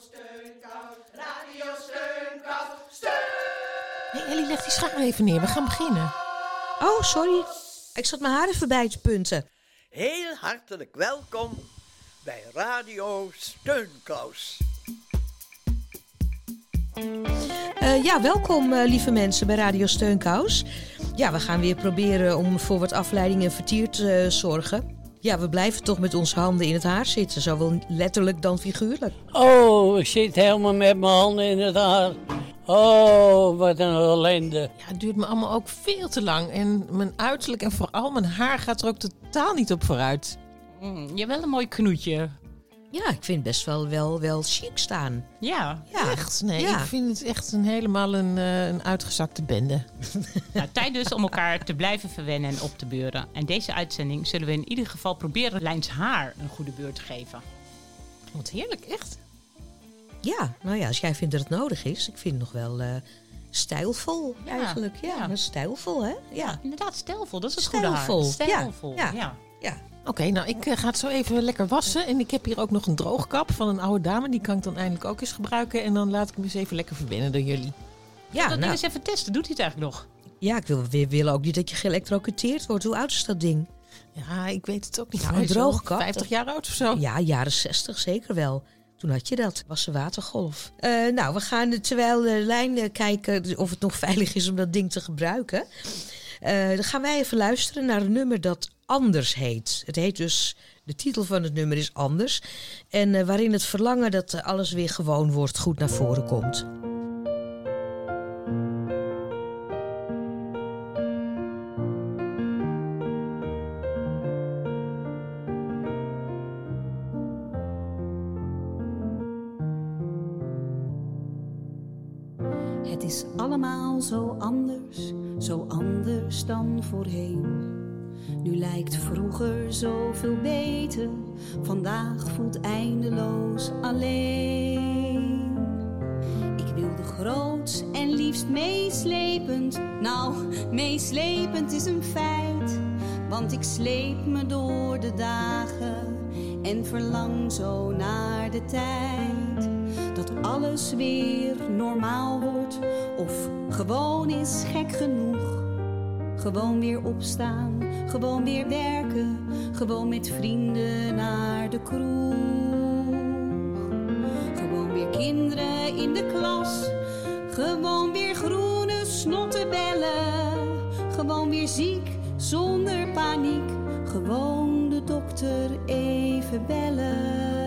Steunkous, Radio Steunkous, steun! Hé Ellie, leg die schaar even neer. We gaan beginnen. Oh, sorry. Ik zat mijn haar even bij te punten. Heel hartelijk welkom bij Radio Steunkous. Eh, ja, welkom eh, lieve mensen bij Radio Steunkous. Ja, we gaan weer proberen om voor wat afleiding en vertier te eh, zorgen. Ja, we blijven toch met onze handen in het haar zitten. Zowel letterlijk dan figuurlijk. Oh, ik zit helemaal met mijn handen in het haar. Oh, wat een ellende. Ja, het duurt me allemaal ook veel te lang. En mijn uiterlijk en vooral mijn haar gaat er ook totaal niet op vooruit. Mm, je hebt wel een mooi knoetje. Ja, ik vind best wel, wel, wel chic staan. Ja. Ja, Echt? Nee, Ja. ik vind het echt een, helemaal een, eh, een uitgezakte bende. Nou, tijd dus om elkaar te blijven verwennen en op te beuren. En deze uitzending zullen we in ieder geval proberen Lijns haar een goede beurt te geven. Wat heerlijk, echt. Ja, nou ja, als jij vindt dat het nodig is. Ik vind het nog wel eh, stijlvol Ja, eigenlijk. Ja, ja. maar stijlvol hè? Ja. Inderdaad, stijlvol. Dat is het Stijlvol, goede haar. ja, Stijlvol, ja. ja. Oké, nou ik eh, ga het zo even lekker wassen. En ik heb hier ook nog een droogkap van een oude dame. Die kan ik dan eindelijk ook eens gebruiken. En dan laat ik hem eens even lekker verwennen door jullie. Ja, dat ding nou, eens even testen. Doet hij het eigenlijk nog? ja, ik wil, we willen ook niet dat je geëlektrocuteerd wordt. Hoe oud is dat ding? Ja, ik weet het ook niet. Nou, een droogkap, 50 jaar oud of zo. Ja, jaren 60 zeker wel. Toen had je dat. Was een watergolf. Eh, nou, we gaan eh, terwijl de lijn kijken of het nog veilig is om dat ding te gebruiken. Dan gaan wij even luisteren naar een nummer dat anders heet. Het heet dus, de titel van het nummer is Anders. En eh, waarin het verlangen dat eh, alles weer gewoon wordt goed naar voren komt. Voelt eindeloos alleen. Ik wilde groots en liefst meeslepend, nou, meeslepend is een feit. Want ik sleep me door de dagen en verlang zo naar de tijd dat alles weer normaal wordt of gewoon is gek genoeg. Gewoon weer opstaan, gewoon weer werken, gewoon met vrienden naar de kroeg. Gewoon weer kinderen in de klas, gewoon weer groene snotten bellen. Gewoon weer ziek, zonder paniek, gewoon de dokter even bellen.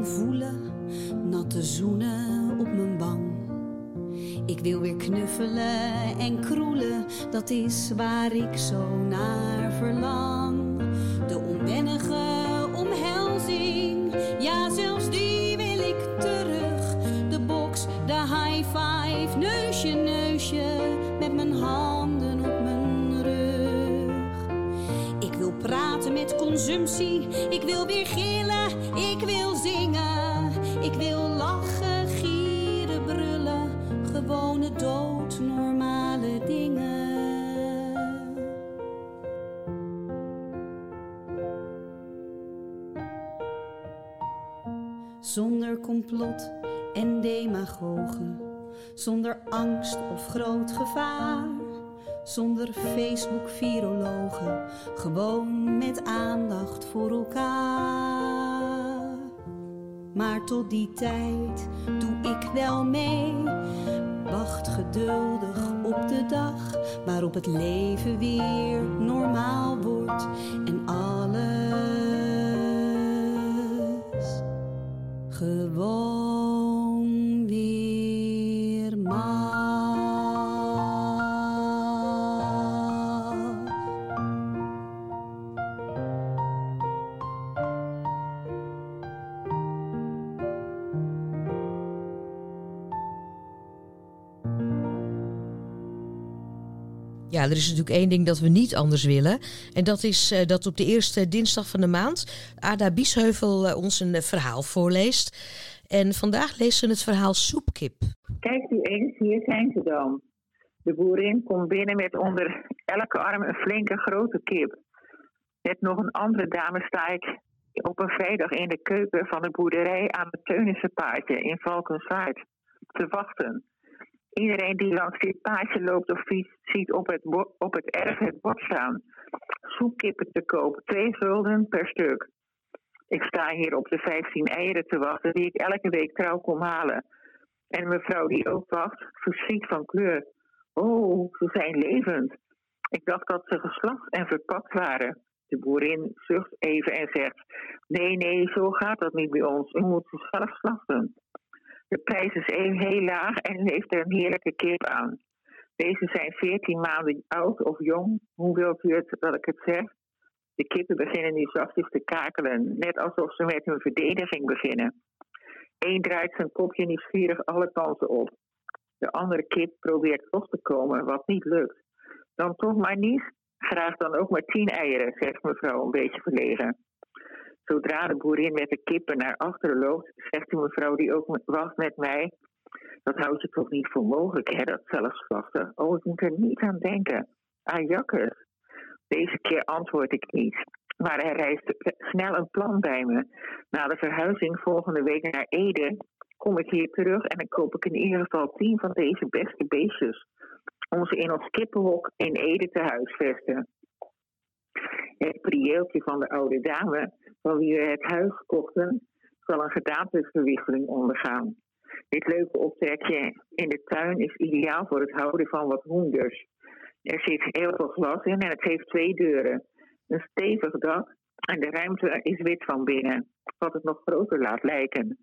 En voelen, natte zoenen op mijn wang. Ik wil weer knuffelen en kroelen, dat is waar ik zo naar verlang. De onwennige omhelzing, ja zelfs Ik wil weer gillen. Ik wil zingen. Ik wil lachen, gieren, brullen. Gewone doodnormale dingen. Zonder complot en demagogen. Zonder angst of groot gevaar. Zonder Facebook-virologen. Gewoon met aandacht voor elkaar. Maar tot die tijd doe ik wel mee. Wacht geduldig op de dag waarop het leven weer normaal wordt en alles gewoon Ja, er is natuurlijk één ding dat we niet anders willen. En dat is eh, dat op de eerste dinsdag van de maand Ada Biesheuvel eh, ons een eh, verhaal voorleest. En vandaag leest ze het verhaal Soepkip. Kijkt u eens, hier zijn ze dan. De boerin komt binnen met onder elke arm een flinke grote kip. Met nog een andere dame sta ik op een vrijdag in de keuken van de boerderij aan het Teunissen paardje in Valkenswaard te wachten. Iedereen die langs dit paadje loopt of fietst, ziet op het, op het erf het bord staan. Soepkippen te koop, twee gulden per stuk. Ik sta hier op de 15 eieren te wachten die ik elke week trouw kom halen. En mevrouw die ook wacht, verschiet van kleur. Oh, ze zijn levend. Ik dacht dat ze geslacht en verpakt waren. De boerin zucht even en zegt: Nee, nee, zo gaat dat niet bij ons. U moet ze zelf slachten. De prijs is heel laag en heeft er een heerlijke kip aan. Deze zijn 14 maanden oud of jong. Hoe wilt u het dat ik het zeg? De kippen beginnen nu zachtjes te kakelen, net alsof ze met hun verdediging beginnen. Eén draait zijn kopje nieuwsgierig alle kanten op. De andere kip probeert los te komen, wat niet lukt. Dan toch maar niet? Graag dan ook maar tien eieren, zegt mevrouw een beetje verlegen. Zodra de boerin met de kippen naar achteren loopt, zegt de mevrouw die ook wacht met mij. Dat houdt je toch niet voor mogelijk, hè, dat zelfslachten? Oh, ik moet er niet aan denken. Ah, jakkes. Deze keer antwoord ik niet. Maar er rijst snel een plan bij me. Na de verhuizing volgende week naar Ede kom ik hier terug en dan koop ik in ieder geval tien van deze beste beestjes. Om ze in ons kippenhok in Ede te huisvesten. Het prieeltje van de oude dame, van wie we het huis kochten, zal een gedaanteverwisseling ondergaan. Dit leuke optrekje in de tuin is ideaal voor het houden van wat hoenders. Er zit heel veel glas in en het heeft twee deuren. Een stevig dak en de ruimte is wit van binnen, wat het nog groter laat lijken.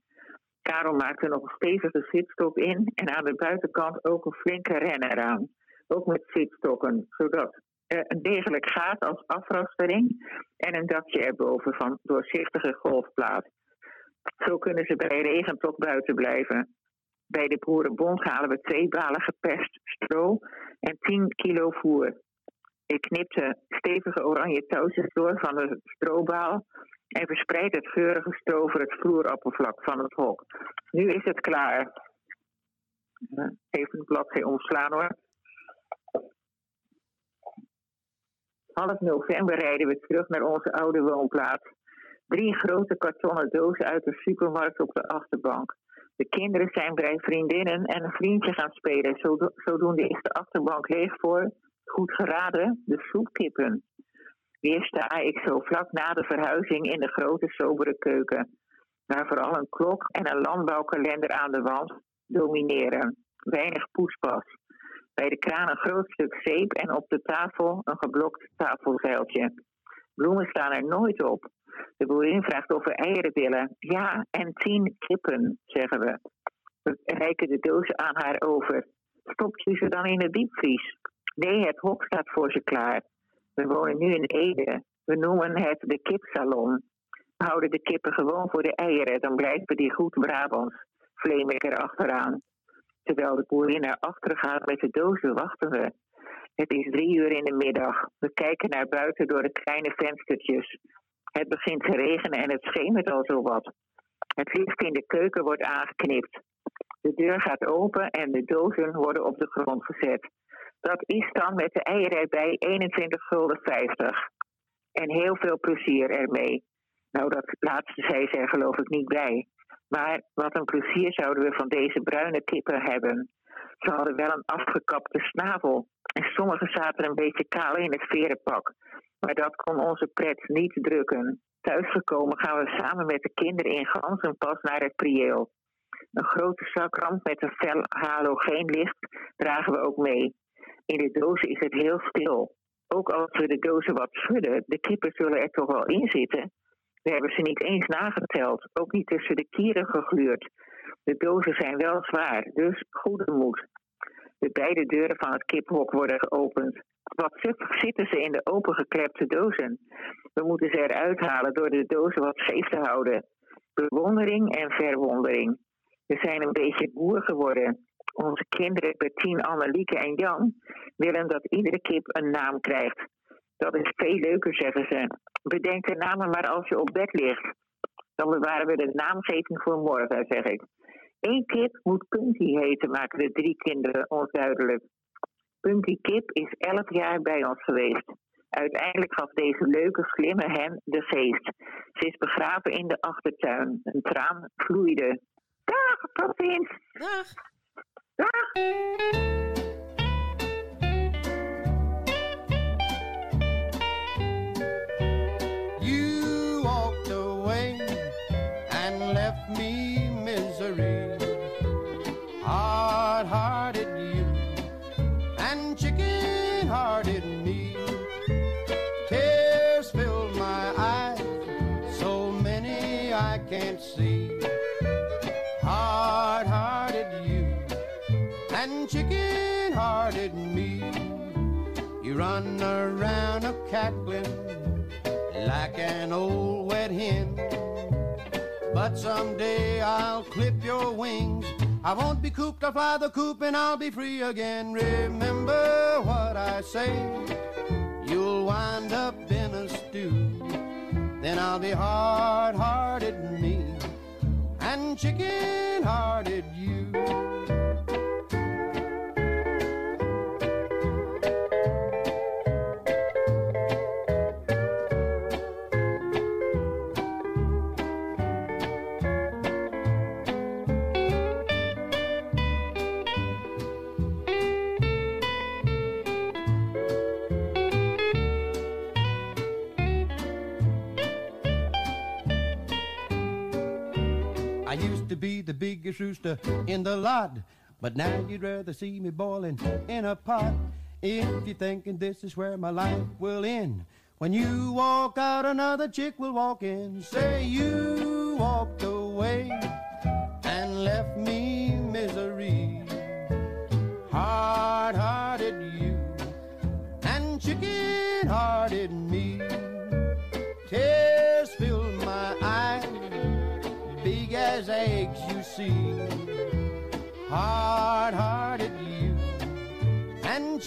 Karel maakt er nog een stevige zitstok in en aan de buitenkant ook een flinke renner aan. Ook met zitstokken, zodat degelijk gaat als afrastering en een dakje erboven van doorzichtige golfplaat. Zo kunnen ze bij regen toch buiten blijven. Bij de Boerenbond halen we twee balen geperst stro en 10 kilo voer. Ik knip de stevige oranje touwtjes door van de strobaal en verspreid het geurige stro over het vloeroppervlak van het hok. Nu is het klaar. Eh, Even een bladzij omslaan hoor. Half november rijden we terug naar onze oude woonplaats. Drie grote kartonnen dozen uit de supermarkt op de achterbank. De kinderen zijn bij vriendinnen en een vriendje gaan spelen. Zodo- Zodoende is de achterbank leeg voor, goed geraden, de soepkippen. Weer sta ik zo vlak na de verhuizing in de grote sobere keuken. Waar vooral een klok en een landbouwkalender aan de wand domineren. Weinig poespas. Bij de kraan een groot stuk zeep en op de tafel een geblokt tafelzeiltje. Bloemen staan er nooit op. De boerin vraagt of we eieren willen. Ja, en tien kippen, zeggen we. We reiken de dozen aan haar over. Stopt u ze dan in de diepvries? Nee, het hok staat voor ze klaar. We wonen nu in Ede. We noemen het de kipsalon. We houden de kippen gewoon voor de eieren, dan blijven die goed Brabants. Vleem er achteraan. Terwijl de boerin naar achteren gaat met de dozen, wachten we. Het is drie uur in de middag. We kijken naar buiten door de kleine venstertjes. Het begint te regenen en het schemert al zo wat. Het licht in de keuken wordt aangeknipt. De deur gaat open en de dozen worden op de grond gezet. Dat is dan met de eieren erbij 21 gulden 50. En heel veel plezier ermee. Nou, dat laatste zei ze er geloof ik niet bij. Maar wat een plezier zouden we van deze bruine kippen hebben. Ze hadden wel een afgekapte snavel. En sommige zaten een beetje kaal in het verenpak. Maar dat kon onze pret niet drukken. Thuisgekomen gaan we samen met de kinderen in ganzenpas naar het prieel. Een grote zakramp met een fel halogeenlicht dragen we ook mee. In de dozen is het heel stil. Ook als we de dozen wat schudden, de kippen zullen er toch wel in zitten. We hebben ze niet eens nageteld, ook niet tussen de kieren gegluurd. De dozen zijn wel zwaar, dus goede moed. De beide deuren van het kiphok worden geopend. Wat zitten ze in de opengeklepte dozen. We moeten ze eruit halen door de dozen wat scheef te houden. Bewondering en verwondering. We zijn een beetje boer geworden. Onze kinderen Bertien, Annelieke en Jan willen dat iedere kip een naam krijgt. Dat is veel leuker, zeggen ze. Bedenk de namen maar als je op bed ligt. Dan bewaren we de naamgeving voor morgen, zeg ik. Eén kip moet Punky heten, maken de drie kinderen ons duidelijk. Punky Kip is elf jaar bij ons geweest. Uiteindelijk gaf deze leuke, slimme hen de geest. Ze is begraven in de achtertuin. Een traan vloeide. Dag, tot ziens. Dag. Dag. Hearted me. You run around a cackling like an old wet hen. But someday I'll clip your wings. I won't be cooped, I'll fly the coop and I'll be free again. Remember what I say. You'll wind up in a stew. Then I'll be hard hearted me and chicken hearted you. Be the biggest rooster in the lot, but now you'd rather see me boiling in a pot. If you're thinking this is where my life will end, when you walk out, another chick will walk in. Say you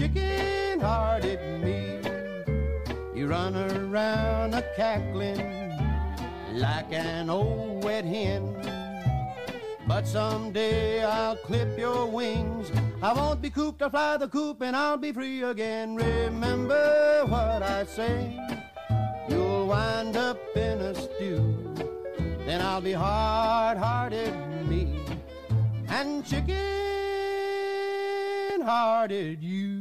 chicken hearted me. You run around a cackling like an old wet hen. But someday I'll clip your wings. I won't be cooped, I'll fly the coop and I'll be free again. Remember what I say. You'll wind up in a stew. Then I'll be hard hearted me and chicken hearted you.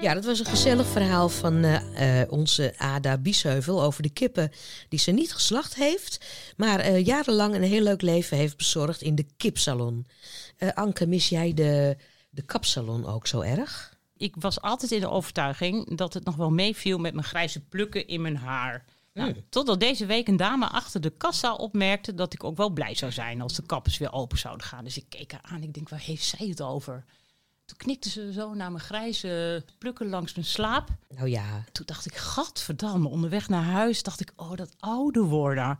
Ja, dat was een gezellig verhaal van eh, eh, onze Ada Biesheuvel over de kippen die ze niet geslacht heeft, maar eh, jarenlang een heel leuk leven heeft bezorgd in de kipsalon. Anke, mis jij de, de kapsalon ook zo erg? Ik was altijd in de overtuiging dat het nog wel meeviel met mijn grijze plukken in mijn haar. Nou, Totdat deze week een dame achter de kassa opmerkte dat ik ook wel blij zou zijn als de kappers weer open zouden gaan. Dus ik keek haar aan. Ik denk, waar heeft zij het over? Toen knikte ze zo naar mijn grijze plukken langs mijn slaap. Nou ja, Toen dacht ik, gadverdamme, onderweg naar huis dacht ik, oh, dat ouder worden.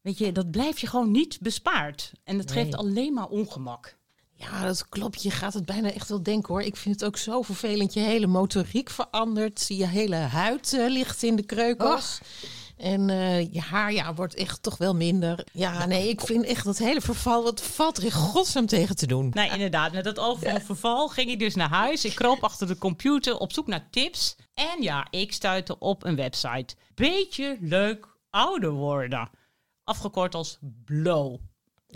Weet je, dat blijf je gewoon niet bespaard. En dat Nee. geeft alleen maar ongemak. Ja, dat klopt. Je gaat het bijna echt wel denken hoor. Ik vind het ook zo vervelend. Je hele motoriek verandert. Je hele huid eh, ligt in de kreukels. En eh, je haar ja, wordt echt toch wel minder. Ja, nee, ik vind echt dat hele verval, wat valt er in godsnaam tegen te doen? Nee, inderdaad. Met dat oog van verval ging ik dus naar huis. Ik kroop achter de computer op zoek naar tips. En ja, ik stuitte op een website. Beetje leuk ouder worden. Afgekort als Blow.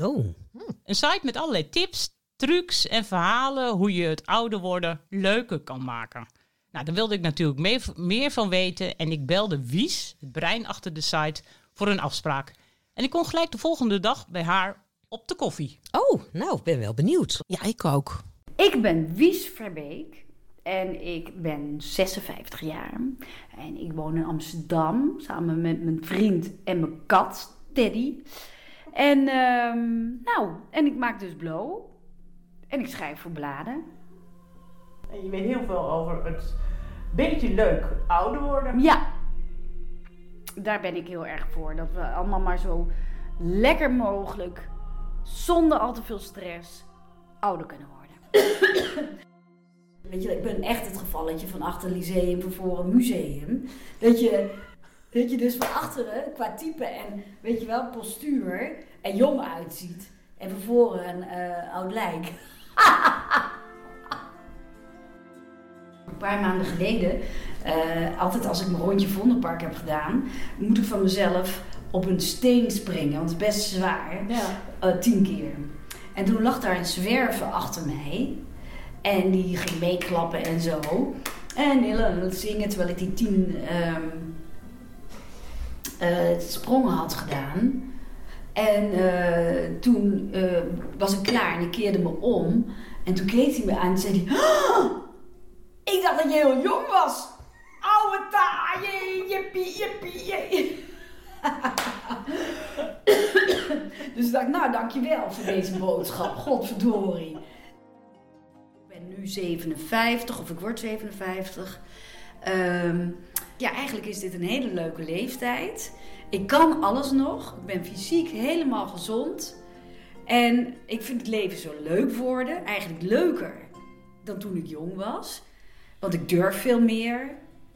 oh, Een site met allerlei tips, trucs en verhalen hoe je het ouder worden leuker kan maken. Nou, daar wilde ik natuurlijk meer, meer van weten en ik belde Wies, het brein achter de site, voor een afspraak. En ik kon gelijk de volgende dag bij haar op de koffie. oh, nou, ik ben wel benieuwd. Ja, ik ook. Ik ben Wies Verbeek en ik ben 56 jaar. En ik woon in Amsterdam samen met mijn vriend en mijn kat, Teddy. En, ehm, nou, en ik maak dus blow. En ik schrijf voor bladen. En je weet heel veel over het beetje leuk ouder worden. Ja, daar ben ik heel erg voor. Dat we allemaal maar zo lekker mogelijk, zonder al te veel stress, ouder kunnen worden. Weet je, ik ben echt het gevalletje van achter lyceum voor een museum. Dat je, dat je dus van achteren qua type en weet je wel, postuur en jong uitziet. En van voren een eh, oud lijk. Een paar maanden geleden, eh, altijd als ik mijn rondje Vondelpark heb gedaan, moet ik van mezelf op een steen springen, want het is best zwaar. Eh, tien keer. En toen lag daar een zwerver achter mij. En die ging meeklappen en zo. En heel aan het zingen terwijl ik die tien ehm, eh, sprongen had gedaan. En toen was ik klaar en ik keerde me om. En toen keek hij me aan en zei hij... "Ah, ik dacht dat je heel jong was. Oude taaie, jippie, jippie, jee." dus ik dacht, nou dankjewel voor deze boodschap. Godverdorie. Ik ben nu 57 of ik word 57. Ehm, ja, eigenlijk is dit een hele leuke leeftijd. Ik kan alles nog. Ik ben fysiek helemaal gezond. En ik vind het leven zo leuk worden. Eigenlijk leuker dan toen ik jong was. Want ik durf veel meer.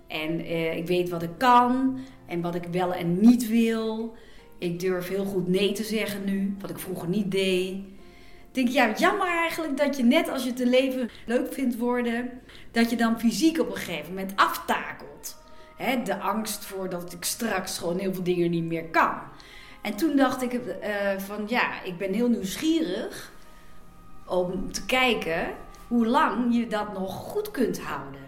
En eh, ik weet wat ik kan. En wat ik wel en niet wil. Ik durf heel goed nee te zeggen nu. Wat ik vroeger niet deed. Ik denk, ja, jammer eigenlijk dat je net als je het leven leuk vindt worden, dat je dan fysiek op een gegeven moment aftakelt. Hè, de angst voor dat ik straks gewoon heel veel dingen niet meer kan. En toen dacht ik eh, van, ja, ik ben heel nieuwsgierig om te kijken hoe lang je dat nog goed kunt houden.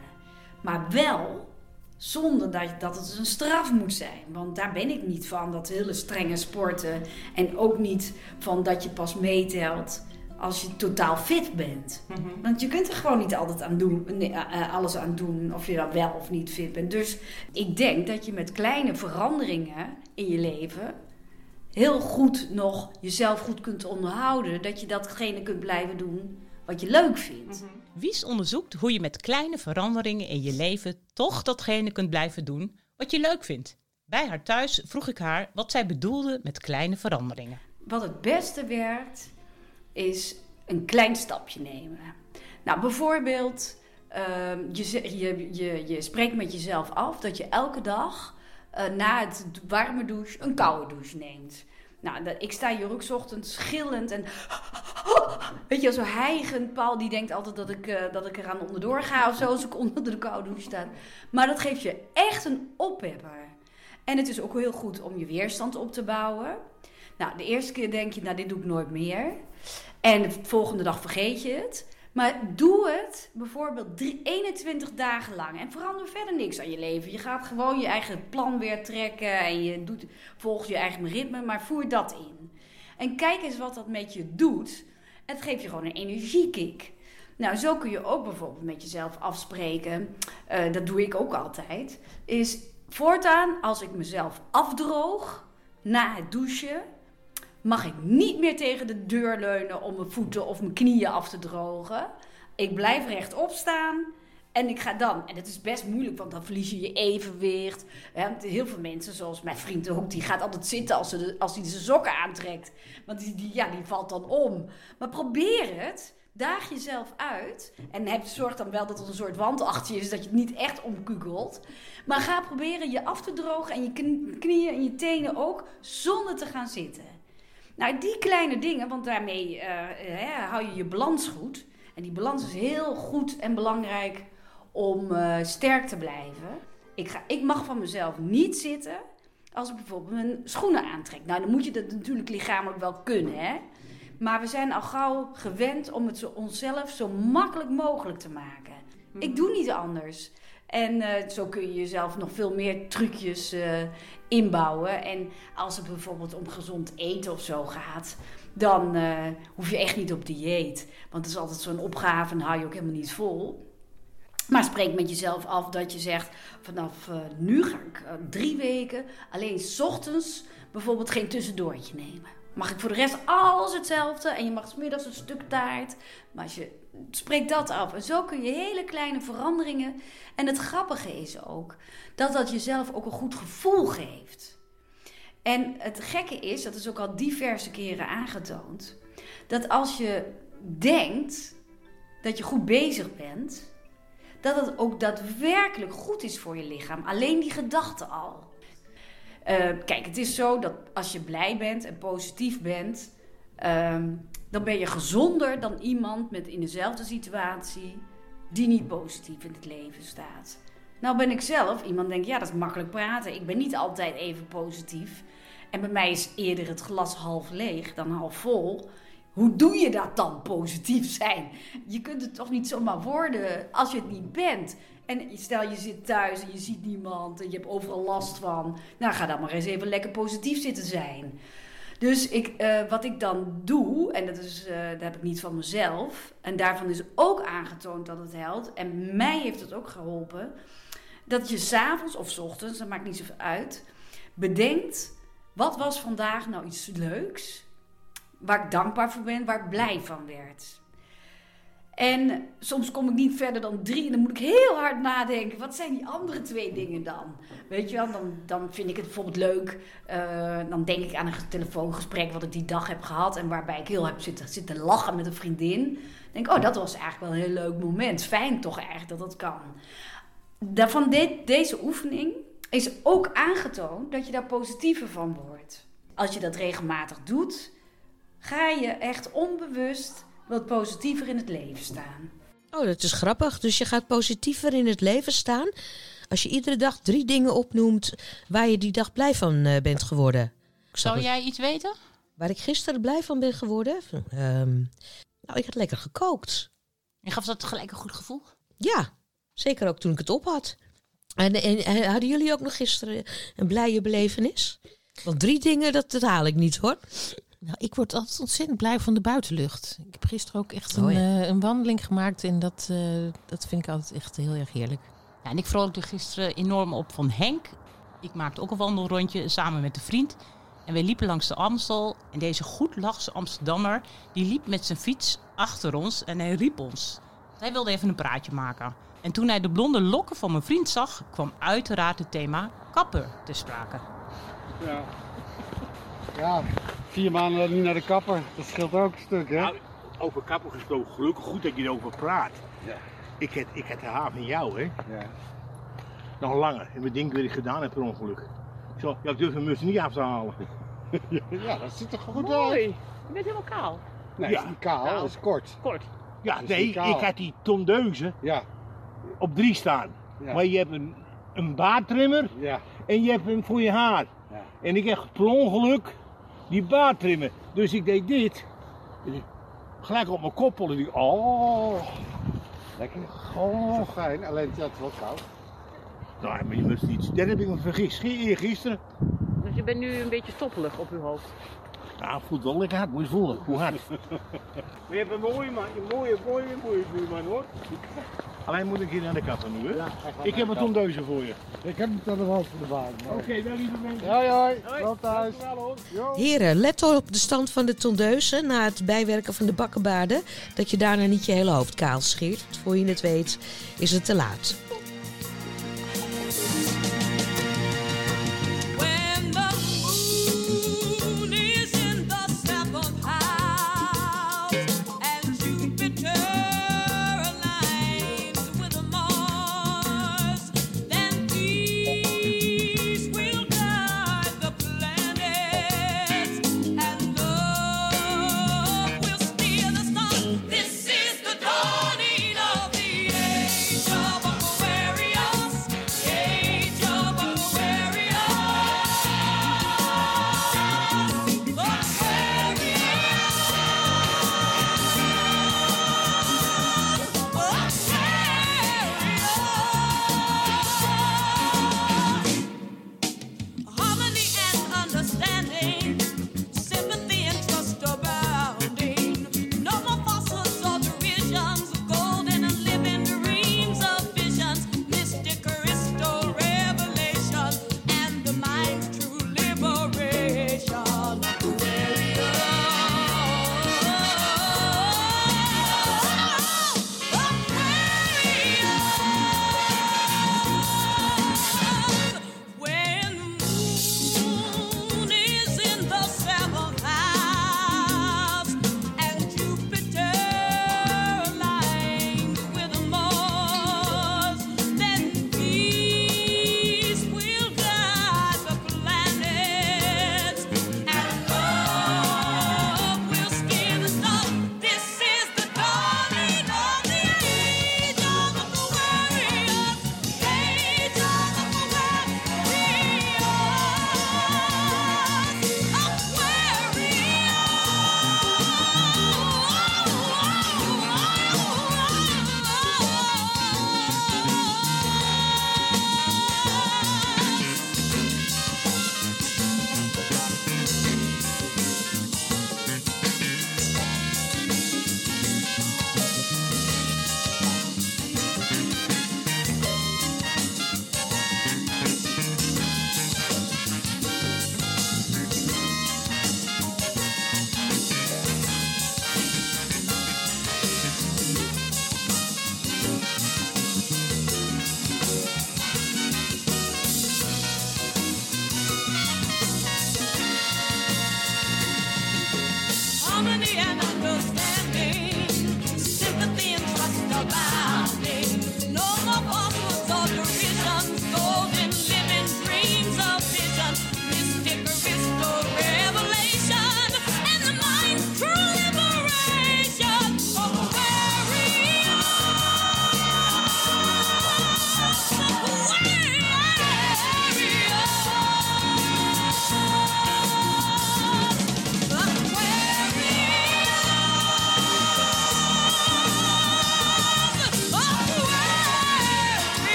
Maar wel zonder dat, dat het een straf moet zijn. Want daar ben ik niet van, dat hele strenge sporten. En ook niet van dat je pas meetelt als je totaal fit bent. Want je kunt er gewoon niet altijd aan doen, nee, eh, eh, alles aan doen of je dan wel of niet fit bent. Dus ik denk dat je met kleine veranderingen in je leven heel goed nog jezelf goed kunt onderhouden. Dat je datgene kunt blijven doen wat je leuk vindt. Wies onderzoekt hoe je met kleine veranderingen in je leven toch datgene kunt blijven doen wat je leuk vindt. Bij haar thuis vroeg ik haar wat zij bedoelde met kleine veranderingen. Wat het beste werkt, is een klein stapje nemen. Nou, bijvoorbeeld, ehm, je, je, je, je spreekt met jezelf af dat je elke dag eh, na het warme douche een koude douche neemt. Nou, ik sta hier ook ochtends schillend en weet je, zo hijgend. Paul die denkt altijd dat ik, eh, dat ik eraan onderdoor ga of zo als ik onder de koude douche sta. Maar dat geeft je echt een oppepper. En het is ook heel goed om je weerstand op te bouwen. Nou, de eerste keer denk je, nou, dit doe ik nooit meer. En de volgende dag vergeet je het. Maar doe het bijvoorbeeld drie- 21 dagen lang. En verander verder niks aan je leven. Je gaat gewoon je eigen plan weer trekken. En je doet, volgt je eigen ritme. Maar voer dat in. En kijk eens wat dat met je doet. Het geeft je gewoon een energiekick. Nou, zo kun je ook bijvoorbeeld met jezelf afspreken. eh, dat doe ik ook altijd. Is voortaan, als ik mezelf afdroog na het douchen, mag ik niet meer tegen de deur leunen om mijn voeten of mijn knieën af te drogen. Ik blijf rechtop staan en ik ga dan. En het is best moeilijk, want dan verlies je je evenwicht. Heel veel mensen, zoals mijn vriend ook, die gaat altijd zitten als, ze de, als hij zijn sokken aantrekt. Want die, ja, die valt dan om. Maar probeer het. Daag jezelf uit. En heb, zorg dan wel dat er een soort wand achter je is, dat je het niet echt omkukelt. Maar ga proberen je af te drogen en je kn- knieën en je tenen ook, zonder te gaan zitten. Nou, die kleine dingen, want daarmee eh, hè, hou je je balans goed. En die balans is heel goed en belangrijk om eh, sterk te blijven. Ik, ga, ik mag van mezelf niet zitten als ik bijvoorbeeld mijn schoenen aantrek. Nou, dan moet je dat natuurlijk lichamelijk wel kunnen, hè. Maar we zijn al gauw gewend om het zo onszelf zo makkelijk mogelijk te maken. Ik doe niet anders. En eh, zo kun je jezelf nog veel meer trucjes eh, inbouwen. En als het bijvoorbeeld om gezond eten of zo gaat, dan eh, hoef je echt niet op dieet. Want het is altijd zo'n opgave en hou je ook helemaal niet vol. Maar spreek met jezelf af dat je zegt: vanaf eh, nu ga ik eh, drie weken alleen 's ochtends bijvoorbeeld geen tussendoortje nemen. Mag ik voor de rest alles hetzelfde en je mag 's middags een stuk taart. Maar als je spreekt dat af. En zo kun je hele kleine veranderingen. En het grappige is ook dat dat jezelf ook een goed gevoel geeft. En het gekke is, dat is ook al diverse keren aangetoond, dat als je denkt dat je goed bezig bent, dat het ook daadwerkelijk goed is voor je lichaam. Alleen die gedachte al. Eh, kijk, het is zo dat als je blij bent en positief bent, ehm, dan ben je gezonder dan iemand met in dezelfde situatie die niet positief in het leven staat. Nou ben ik zelf iemand denk ja, dat is makkelijk praten. Ik ben niet altijd even positief. En bij mij is eerder het glas half leeg dan half vol. Hoe doe je dat dan, positief zijn? Je kunt het toch niet zomaar worden als je het niet bent. En stel je zit thuis en je ziet niemand en je hebt overal last van. Nou, ga dan maar eens even lekker positief zitten zijn. Dus ik, eh, wat ik dan doe, en dat, is, eh, dat heb ik niet van mezelf, en daarvan is ook aangetoond dat het helpt, en mij heeft het ook geholpen, dat je s'avonds of s ochtends, dat maakt niet zoveel uit, bedenkt, wat was vandaag nou iets leuks, waar ik dankbaar voor ben, waar ik blij van werd. En soms kom ik niet verder dan drie en dan moet ik heel hard nadenken. Wat zijn die andere twee dingen dan? Weet je wel, dan, dan vind ik het bijvoorbeeld leuk. eh, dan denk ik aan een telefoongesprek wat ik die dag heb gehad. En waarbij ik heel heb zitten, zitten lachen met een vriendin. denk, oh, dat was eigenlijk wel een heel leuk moment. Fijn toch eigenlijk dat dat kan. Daarvan dit, deze oefening is ook aangetoond dat je daar positiever van wordt. Als je dat regelmatig doet, ga je echt onbewust wat positiever in het leven staan. Oh, dat is grappig. Dus je gaat positiever in het leven staan als je iedere dag drie dingen opnoemt waar je die dag blij van eh, bent geworden. Zou jij iets weten? Waar ik gisteren blij van ben geworden? Ehm, nou, ik had lekker gekookt. En gaf dat gelijk een goed gevoel? Ja, zeker ook toen ik het op had. En, en, en hadden jullie ook nog gisteren een blije belevenis? Want drie dingen, dat, dat haal ik niet hoor. Nou, ik word altijd ontzettend blij van de buitenlucht. Ik heb gisteren ook echt een, Oh ja. eh, een wandeling gemaakt en dat, eh, dat vind ik altijd echt heel erg heerlijk. Ja, en ik vrolijkte gisteren enorm op van Henk. Ik maakte ook een wandelrondje samen met een vriend. En wij liepen langs de Amstel. En deze goed lachse Amsterdammer, die liep met zijn fiets achter ons en hij riep ons. Hij wilde even een praatje maken. En toen hij de blonde lokken van mijn vriend zag, kwam uiteraard het thema kapper te sprake. Ja. Ja, vier maanden niet naar de kapper, dat scheelt ook een stuk, hè? Nou, over kapper gesproken, gelukkig goed dat je erover praat. Ja. Ik heb, ik heb de haar van jou, hè? Ja. Nog langer. En we denken dat ik gedaan heb per ongeluk. Ik zo, ja, ik durf mijn muts niet af te halen. ja, dat ziet er goed Mooi. uit. Je bent helemaal kaal. Nee, Ja. het is niet kaal, dat is kort. Kort. Ja, nee, kaal. ik had die tondeuzen Ja. op drie staan. Ja. Maar je hebt een, een baardtrimmer Ja. en je hebt hem voor je haar. En ik heb per ongeluk die baardtrimmer. Dus ik deed dit. Gelijk op mijn koppel. En ik, oh, Lekker. oh. Zo fijn, alleen is wel koud. Nou, maar je moest iets. Daar heb ik me vergist. Gisteren. Dus je bent nu een beetje stoppelig op uw hoofd. Nou, voelt wel lekker hard. Moet je voelen. Hoe hard. Maar je hebt een mooie man, een mooie, mooie, mooie buurman hoor. Alleen moet ik hier naar de kapper nu, hè? Ja, Ik heb een tondeuzen voor je. Ik heb het aan de wand van de baan. Oké, wel lieve mensen. Hoi hoi, wel thuis. Heren, let op de stand van de tondeuzen na het bijwerken van de bakkenbaarden. Dat je daarna niet je hele hoofd kaal scheert. Want voor je het weet is het te laat.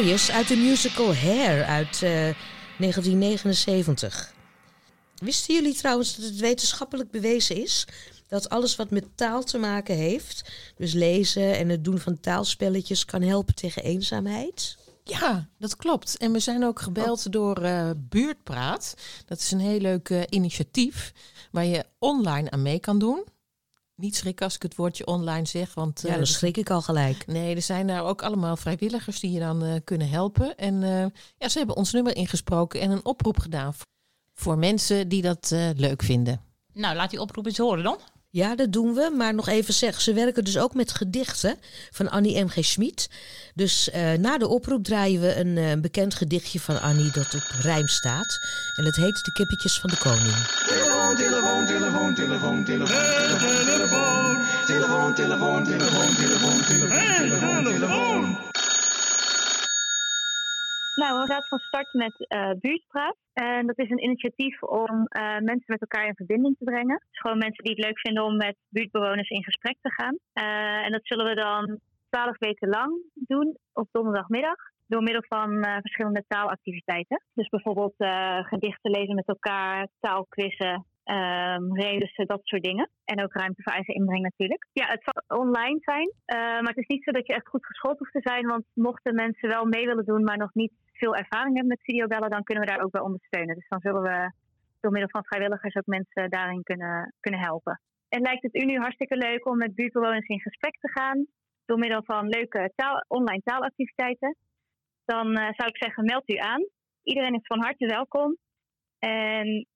Uit de musical Hair uit eh, 1979. Wisten jullie trouwens dat het wetenschappelijk bewezen is dat alles wat met taal te maken heeft, dus lezen en het doen van taalspelletjes, kan helpen tegen eenzaamheid? Ja, dat klopt. En we zijn ook gebeld door eh, Buurtpraat. Dat is een heel leuk eh, initiatief waar je online aan mee kan doen. Niet schrikken als ik het woordje online zeg, want... Ja, eh, dan schrik ik al gelijk. Nee, er zijn daar ook allemaal vrijwilligers die je dan eh, kunnen helpen. En eh, ja, ze hebben ons nummer ingesproken en een oproep gedaan voor mensen die dat eh, leuk vinden. Nou, laat die oproep eens horen dan. Ja, dat doen we. Maar nog even zeg, ze werken dus ook met gedichten van Annie M.G. Schmid. Dus eh, na de oproep draaien we een eh, bekend gedichtje van Annie dat op rijm staat. En het heet De kippetjes van de koning. Telefoon, telefoon, telefoon, telefoon, telefoon, telefoon, telefoon, telefoon, telefoon, telefoon, telefoon, telefoon, telefoon, telefoon. Nou, we gaan van start met eh Buurtpraat. En dat is een initiatief om eh, mensen met elkaar in verbinding te brengen. Dus gewoon mensen die het leuk vinden om met buurtbewoners in gesprek te gaan. Eh, en dat zullen we dan twaalf weken lang doen op donderdagmiddag. Door middel van eh, verschillende taalactiviteiten. Dus bijvoorbeeld eh, gedichten lezen met elkaar, taalquizzen, ehm rebussen, dat soort dingen. En ook ruimte voor eigen inbreng natuurlijk. Ja, het zal online zijn. eh, maar het is niet zo dat je echt goed geschoold hoeft te zijn. Want mochten mensen wel mee willen doen, maar nog niet veel ervaring hebben met videobellen, dan kunnen we daar ook bij ondersteunen. Dus dan zullen we door middel van vrijwilligers ook mensen daarin kunnen, kunnen helpen. En lijkt het u nu hartstikke leuk om met buurtbewoners in gesprek te gaan door middel van leuke taal, online taalactiviteiten? Dan eh, zou ik zeggen, meld u aan. Iedereen is van harte welkom. En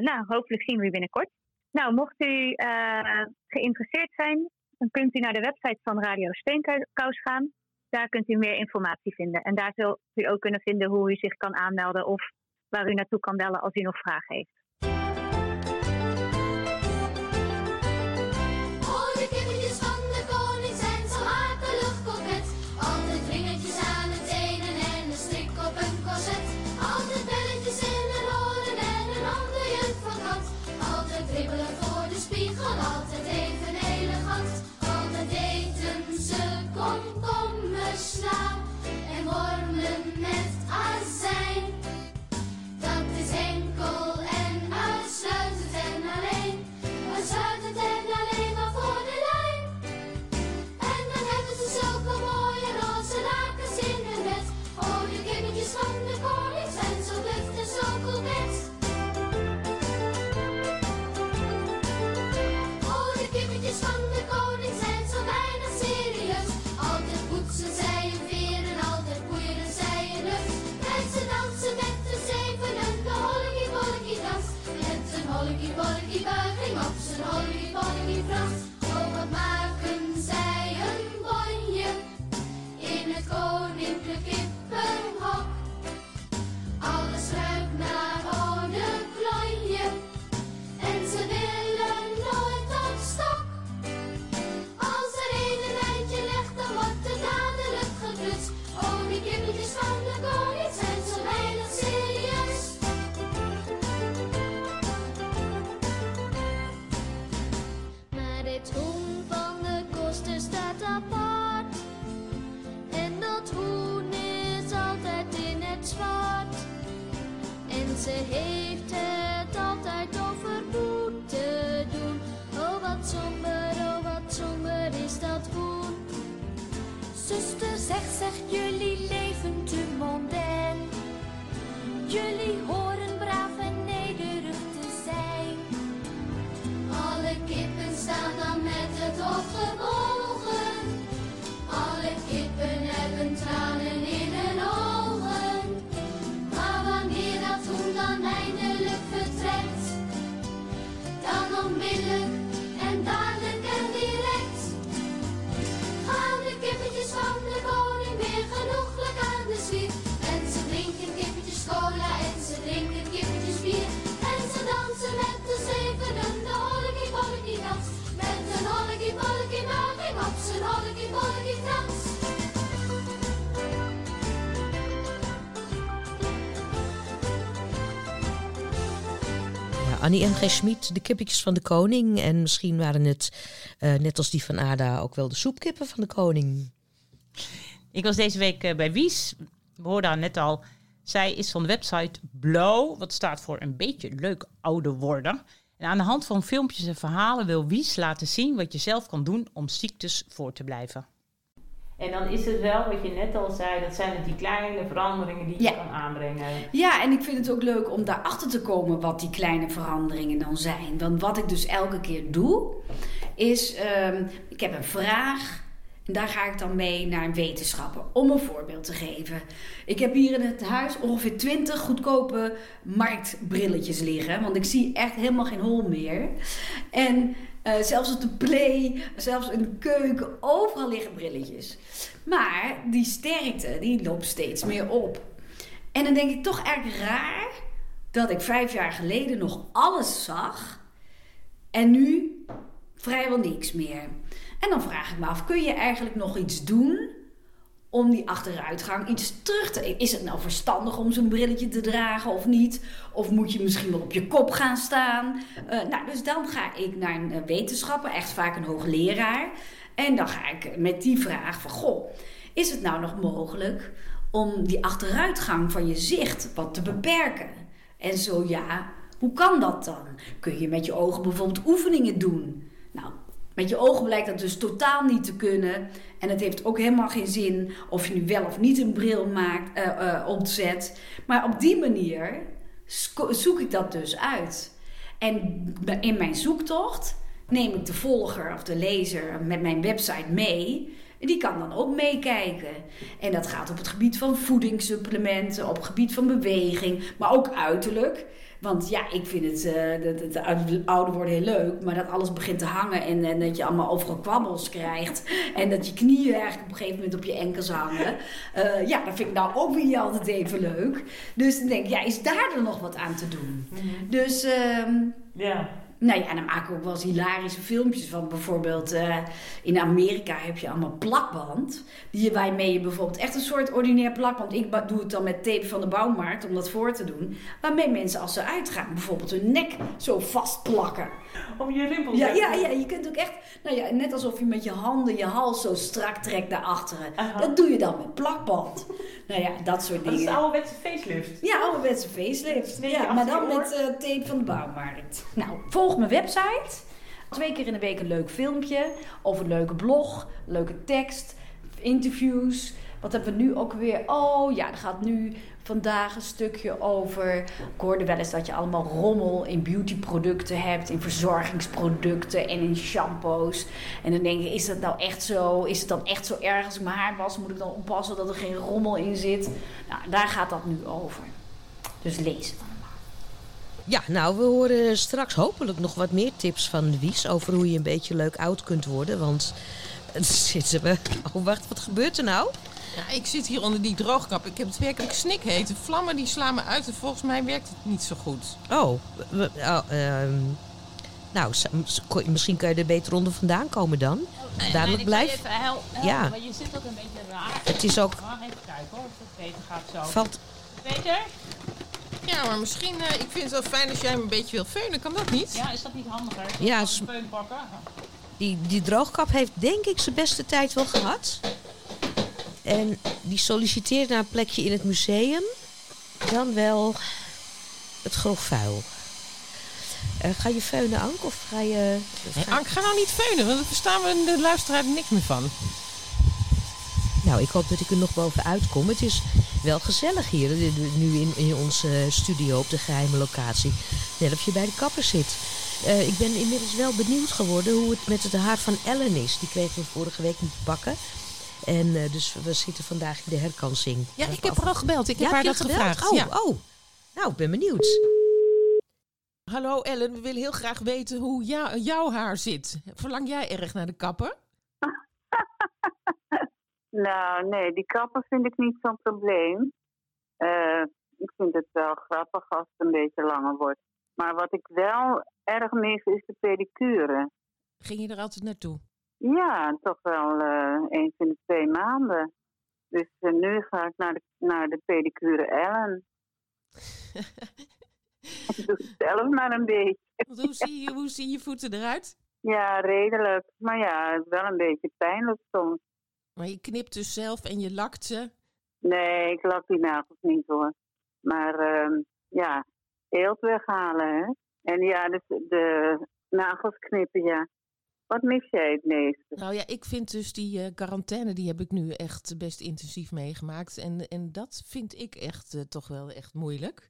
nou, hopelijk zien we u binnenkort. Nou, mocht u eh, geïnteresseerd zijn, dan kunt u naar de website van Radio Steunkous gaan. Daar kunt u meer informatie vinden. En daar zult u ook kunnen vinden hoe u zich kan aanmelden of waar u naartoe kan bellen als u nog vragen heeft. Annie M.G. Schmid, de kippetjes van de koning. En misschien waren het, eh, net als die van Ada, ook wel de soepkippen van de koning. Ik was deze week eh, bij Wies. We hoorden haar net al. Zij is van de website Blow, wat staat voor een beetje leuk ouder worden. En aan de hand van filmpjes en verhalen wil Wies laten zien wat je zelf kan doen om ziektes voor te blijven. En dan is het wel, wat je net al zei, dat zijn het die kleine veranderingen die je Ja. kan aanbrengen. Ja, en ik vind het ook leuk om daarachter te komen wat die kleine veranderingen dan zijn. Want wat ik dus elke keer doe, is ehm, ik heb een vraag. En daar ga ik dan mee naar een wetenschapper. Om een voorbeeld te geven. Ik heb hier in het huis ongeveer 20 goedkope marktbrilletjes liggen. Want ik zie echt helemaal geen hol meer. En eh, zelfs op de play, zelfs in de keuken, overal liggen brilletjes. Maar die sterkte, die loopt steeds meer op. En dan denk ik toch erg raar dat ik vijf jaar geleden nog alles zag. En nu vrijwel niks meer. En dan vraag ik me af, kun je eigenlijk nog iets doen om die achteruitgang iets terug te... Is het nou verstandig om zo'n brilletje te dragen of niet? Of moet je misschien wel op je kop gaan staan? Eh, nou, dus dan ga ik naar een eh, wetenschapper, echt vaak een hoogleraar. En dan ga ik met die vraag van, goh, is het nou nog mogelijk om die achteruitgang van je zicht wat te beperken? En zo ja, hoe kan dat dan? Kun je met je ogen bijvoorbeeld oefeningen doen? Nou, met je ogen blijkt dat dus totaal niet te kunnen. En het heeft ook helemaal geen zin of je nu wel of niet een bril maakt, eh, eh, opzet. Maar op die manier zoek ik dat dus uit. En in mijn zoektocht neem ik de volger of de lezer met mijn website mee. Die kan dan ook meekijken. En dat gaat op het gebied van voedingssupplementen, op het gebied van beweging, maar ook uiterlijk. Want ja, ik vind het, eh, dat het oude- ouder worden heel leuk, maar dat alles begint te hangen en, en dat je allemaal overal kwabbels krijgt. En dat je knieën eigenlijk op een gegeven moment op je enkels hangen. Eh, ja, dat vind ik nou ook weer niet altijd even leuk. Dus dan denk ik, ja, is daar dan nog wat aan te doen? Dus ehm, Ja. Nou ja, dan maken we ook wel eens hilarische filmpjes van. Bijvoorbeeld eh, in Amerika heb je allemaal plakband. Die, waarmee je bijvoorbeeld echt een soort ordinair plakband. Ik doe het dan met tape van de bouwmarkt om dat voor te doen. Waarmee mensen als ze uitgaan bijvoorbeeld hun nek zo vastplakken. Om je rimpels Ja, ja, ja, je kunt ook echt, nou ja, net alsof je met je handen je hals zo strak trekt naar achteren. Dat doe je dan met plakband. Nou ja, dat soort Dat is dingen. de ouderwetse facelift. Ja, ouderwetse facelift. Ja, maar dan met eh, tape van de bouwmarkt. Nou, volg mijn website. Twee keer in de week een leuk filmpje. Of een leuke blog, leuke tekst, interviews. Wat hebben we nu ook weer? Oh ja, er gaat nu vandaag een stukje over. Ik hoorde wel eens dat je allemaal rommel in beautyproducten hebt, in verzorgingsproducten en in shampoos. En dan denk je, is dat nou echt zo? Is het dan echt zo erg als ik mijn haar was? Moet ik dan oppassen dat er geen rommel in zit? Nou, daar gaat dat nu over. Dus lees het. Ja, nou, we horen straks hopelijk nog wat meer tips van Wies over hoe je een beetje leuk oud kunt worden. Want zitten we. Oh, wacht, wat gebeurt er nou? Ja, ik zit hier onder die droogkap. Ik heb het werkelijk snikheet. De vlammen die slaan me uit en volgens mij werkt het niet zo goed. Oh, we- oh, ehm, nou, misschien kan je er beter onder vandaan komen dan. Duidelijk blijft. Even hel, helpen, Ja. maar je zit ook een beetje raar. Het is ook- Wacht, even kijken hoor, of het beter gaat zo. Valt- Beter? Ja, maar misschien, eh, ik vind het wel fijn als jij me een beetje wil feunen. Kan dat niet? Ja, is dat niet handiger? Ja, Een s- Feun pakken? Die, die droogkap heeft denk ik zijn beste tijd wel gehad. En die solliciteert naar een plekje in het museum. Dan wel het grof vuil. Eh, ga je feunen, Ank? Of ga je... Hey, Ank, ga nou niet feunen, want daar verstaan we de luisteraar niks meer van. Nou, ik hoop dat ik er nog bovenuit kom. Het is wel gezellig hier, eh, nu in, in onze studio op de geheime locatie. Net of je bij de kapper zit. Eh, ik ben inmiddels wel benieuwd geworden hoe het met het haar van Ellen is. Die kregen we vorige week niet pakken. En eh, dus we zitten vandaag in de herkansing. Ja, ik heb haar al gebeld. Ik Ja, heb haar dat gevraagd. Oh, ja. oh. Nou, ik ben benieuwd. Hallo Ellen, we willen heel graag weten hoe jou- jouw haar zit. Verlang jij erg naar de kapper? Nou, nee, die kappen vind ik niet zo'n probleem. Eh, ik vind het wel grappig als het een beetje langer wordt. Maar wat ik wel erg mis is de pedicure. Ging je er altijd naartoe? Ja, toch wel eh, eens in de twee maanden. Dus eh, nu ga ik naar de, naar de pedicure Ellen. ik doe het zelf maar een beetje. Want hoe, zie je, hoe zien je voeten eruit? Ja, redelijk. Maar ja, wel een beetje pijnlijk soms. Maar je knipt dus zelf en je lakt ze. Nee, ik lak die nagels niet hoor. Maar ehm, ja, eelt weghalen hè. En ja, dus de nagels knippen ja. Wat mis jij het meeste? Nou ja, ik vind dus die eh, quarantaine, die heb ik nu echt best intensief meegemaakt. En, en dat vind ik echt eh, toch wel echt moeilijk.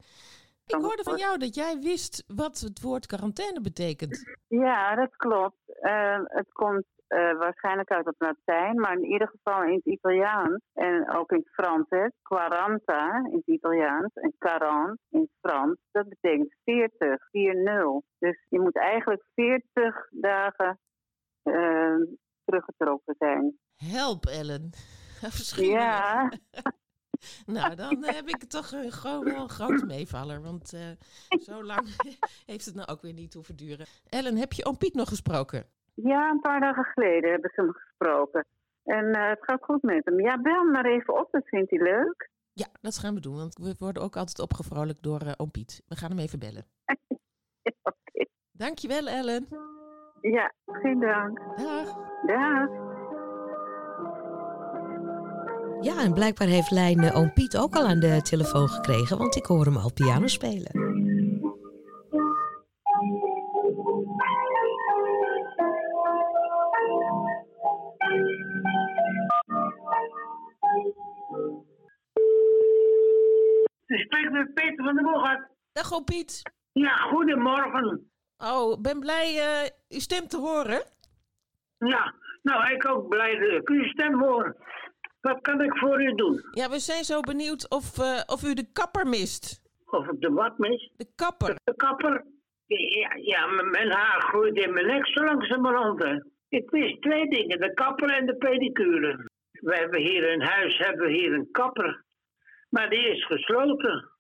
Ik hoorde van jou dat jij wist wat het woord quarantaine betekent. Ja, dat klopt. Ehm, het komt eh, waarschijnlijk uit het Latijn, maar in ieder geval in het Italiaans en ook in het Frans. Hè. Quaranta in het Italiaans en quarant in het Frans. Dat betekent 40, 4-0. Dus je moet eigenlijk 40 dagen teruggetrokken zijn. Help, Ellen. Verschrikkelijk. Ja. Nou, dan heb ik toch eh, gewoon wel een grote meevaller. Want eh, zo lang heeft het nou ook weer niet hoeven duren. Ellen, heb je oom Piet nog gesproken? Ja, een paar dagen geleden hebben ze hem gesproken. En eh, het gaat goed met hem. Ja, bel hem maar even op, dat vindt hij leuk. Ja, dat gaan we doen. Want we worden ook altijd opgevrolijkt door eh, oom Piet. We gaan hem even bellen. Dankjewel, Ellen. Ja, geen dank. Dag. Dag. Ja, en blijkbaar heeft Lijn oom Piet ook al aan de telefoon gekregen, want ik hoor hem al piano spelen. Je spreekt met Peter van der Boegert. Dag, oom Piet. Ja, goedemorgen. Oh, ben blij eh, uw stem te horen. Ja, nou, ik ook blij ik uw stem hoor. Wat kan ik voor u doen? Ja, we zijn zo benieuwd of, eh, of u de kapper mist. Of ik de wat mis? De kapper. De kapper? Ja, ja mijn haar groeit in mijn nek zo langzamerhand. hè. Ik wist twee dingen, de kapper en de pedicure. We hebben hier in huis hebben we hier een kapper. Maar die is gesloten.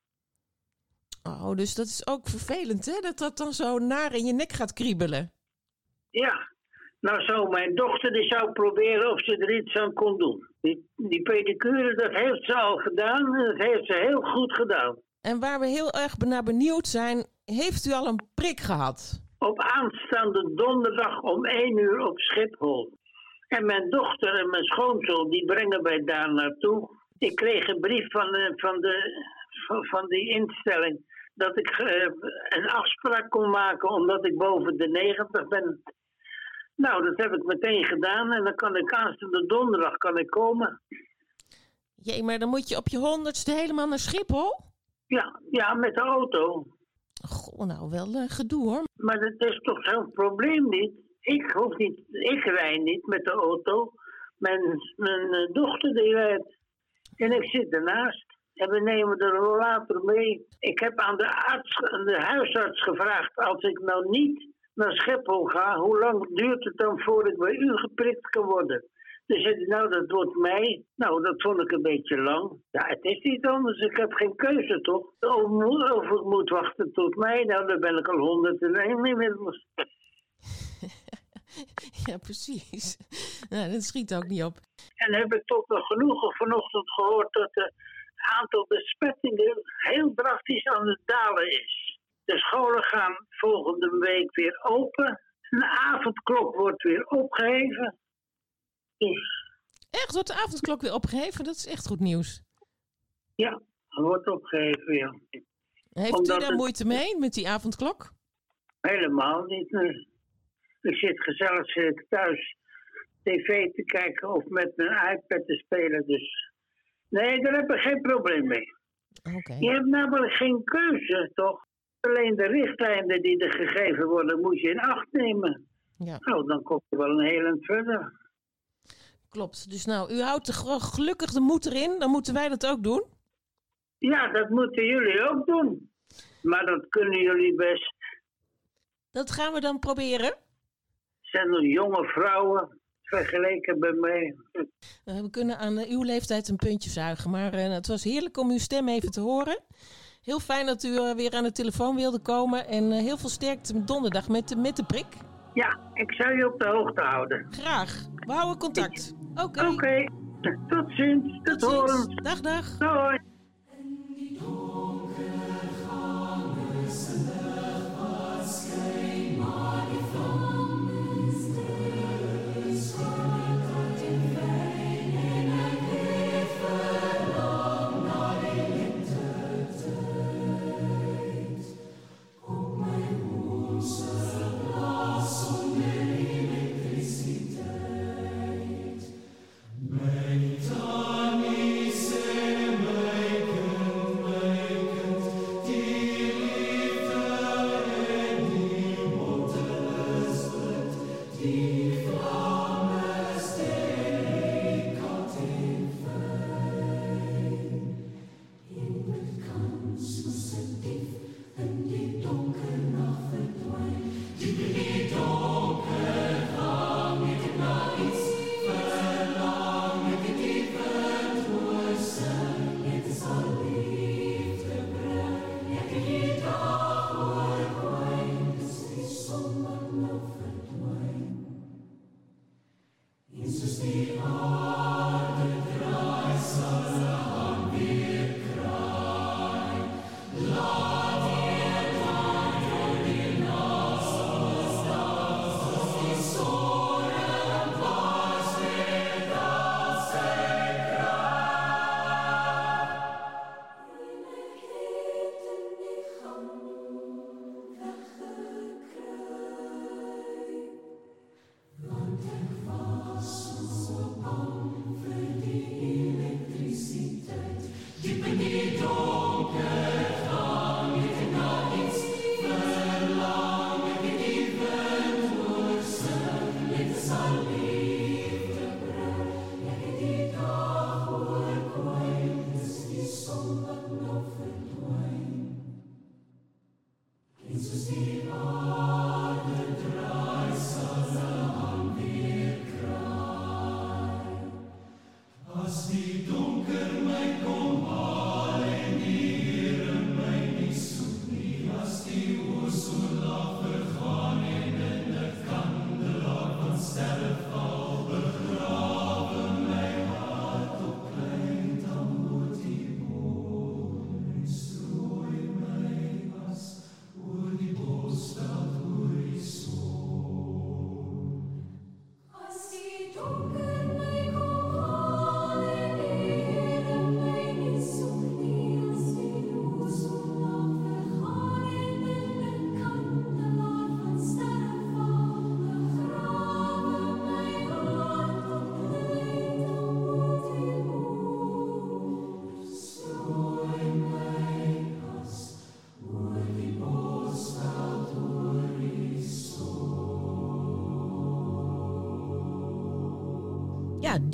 Oh, dus dat is ook vervelend, hè? Dat dat dan zo naar in je nek gaat kriebelen. Ja, nou zou mijn dochter die zou proberen of ze er iets aan kon doen. Die, die pedicure, dat heeft ze al gedaan en dat heeft ze heel goed gedaan. En waar we heel erg naar benieuwd zijn, heeft u al een prik gehad? Op aanstaande donderdag om 1 uur op Schiphol. En mijn dochter en mijn schoonzoon die brengen mij daar naartoe. Ik kreeg een brief van, de, van, de, van, van die instelling dat ik eh, een afspraak kon maken omdat ik boven de 90 ben. Nou, dat heb ik meteen gedaan en dan kan ik aanstaande donderdag kan ik komen. Jee, maar dan moet je op je honderdste helemaal naar Schiphol? Ja, ja, met de auto. Goh, nou wel eh, gedoe hoor. Maar dat is toch zo'n probleem niet? Ik hoef niet, ik rij niet met de auto. Mijn, mijn eh, dochter die rijdt. En ik zit ernaast. En we nemen de rollator mee. Ik heb aan de, arts, aan de huisarts gevraagd, als ik nou niet naar Schiphol ga, hoe lang duurt het dan voordat ik bij u geprikt kan worden? Dus zei hij, nou dat wordt mei. Nou, dat vond ik een beetje lang. Ja, het is niet anders. Ik heb geen keuze, toch? Of, ik moet wachten tot mei. Nou, dan ben ik al 101 inmiddels. Ja, precies. Nou, dat schiet ook niet op. En heb ik tot mijn genoegen vanochtend gehoord dat het aantal besmettingen heel drastisch aan het dalen is. De scholen gaan volgende week weer open. De avondklok wordt weer opgeheven. Dus Echt, wordt de avondklok weer opgeheven? Dat is echt goed nieuws. ja, wordt opgeheven, ja. Heeft u daar het- moeite mee met die avondklok? Helemaal niet. nee. Ik zit gezellig zit thuis tv te kijken of met mijn iPad te spelen. Dus nee, daar heb ik geen probleem mee. Je hebt namelijk geen keuze, toch? Alleen de richtlijnen die er gegeven worden, moet je in acht nemen. Ja. Nou, dan kom je wel een heel eind verder. Klopt. Dus nou, u houdt de gelukkig de moed erin. Dan moeten wij dat ook doen. Ja, dat moeten jullie ook doen. Maar dat kunnen jullie best. Dat gaan we dan proberen. Zijn er jonge vrouwen vergeleken bij mij? Eh, we kunnen aan eh, uw leeftijd een puntje zuigen. Maar eh, het was heerlijk om uw stem even te horen. Heel fijn dat u eh, weer aan de telefoon wilde komen. En eh, heel veel sterkte donderdag met, de- met de prik. Ja, ik zal je op de hoogte houden. Graag. We houden contact. Oké. Oké. Tot ziens. Tot, horens. Dag, dag. Doei.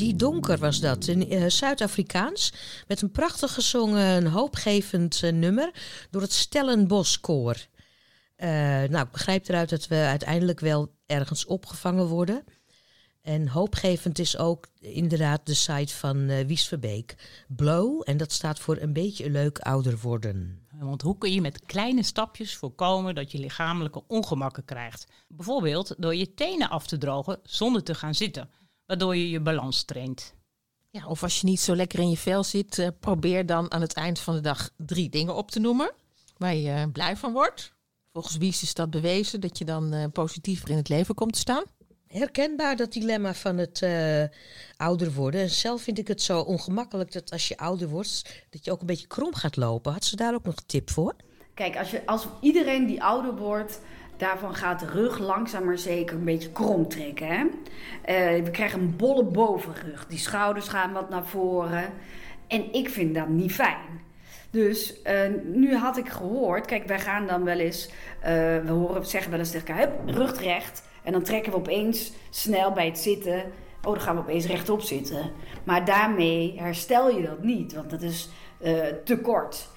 Die Donker was dat. Een eh, Zuid-Afrikaans. Met een prachtig gezongen, een hoopgevend eh, nummer. Door het Stellenbosch-koor. Eh, nou, ik begrijp eruit dat we uiteindelijk wel ergens opgevangen worden. En hoopgevend is ook inderdaad de site van eh Wies Verbeek. Blow, en dat staat voor een beetje leuk ouder worden. Want hoe kun je met kleine stapjes voorkomen dat je lichamelijke ongemakken krijgt? Bijvoorbeeld door je tenen af te drogen zonder te gaan zitten, waardoor je je balans traint. Ja, of als je niet zo lekker in je vel zit, eh, probeer dan aan het eind van de dag drie dingen op te noemen waar je eh, blij van wordt. Volgens Wies is dat bewezen dat je dan eh, positiever in het leven komt te staan. Herkenbaar dat dilemma van het eh, ouder worden. En zelf vind ik het zo ongemakkelijk dat als je ouder wordt, dat je ook een beetje krom gaat lopen. Had ze daar ook nog een tip voor? Kijk, als, je, als iedereen die ouder wordt, daarvan gaat de rug langzaam maar zeker een beetje krom trekken. Hè? Eh, we krijgen een bolle bovenrug. Die schouders gaan wat naar voren. En ik vind dat niet fijn. Dus eh, nu had ik gehoord, kijk, wij gaan dan wel eens, eh, we horen zeggen wel eens tegen elkaar, rug recht. En dan trekken we opeens snel bij het zitten, oh, dan gaan we opeens rechtop zitten. Maar daarmee herstel je dat niet, want dat is eh, te kort.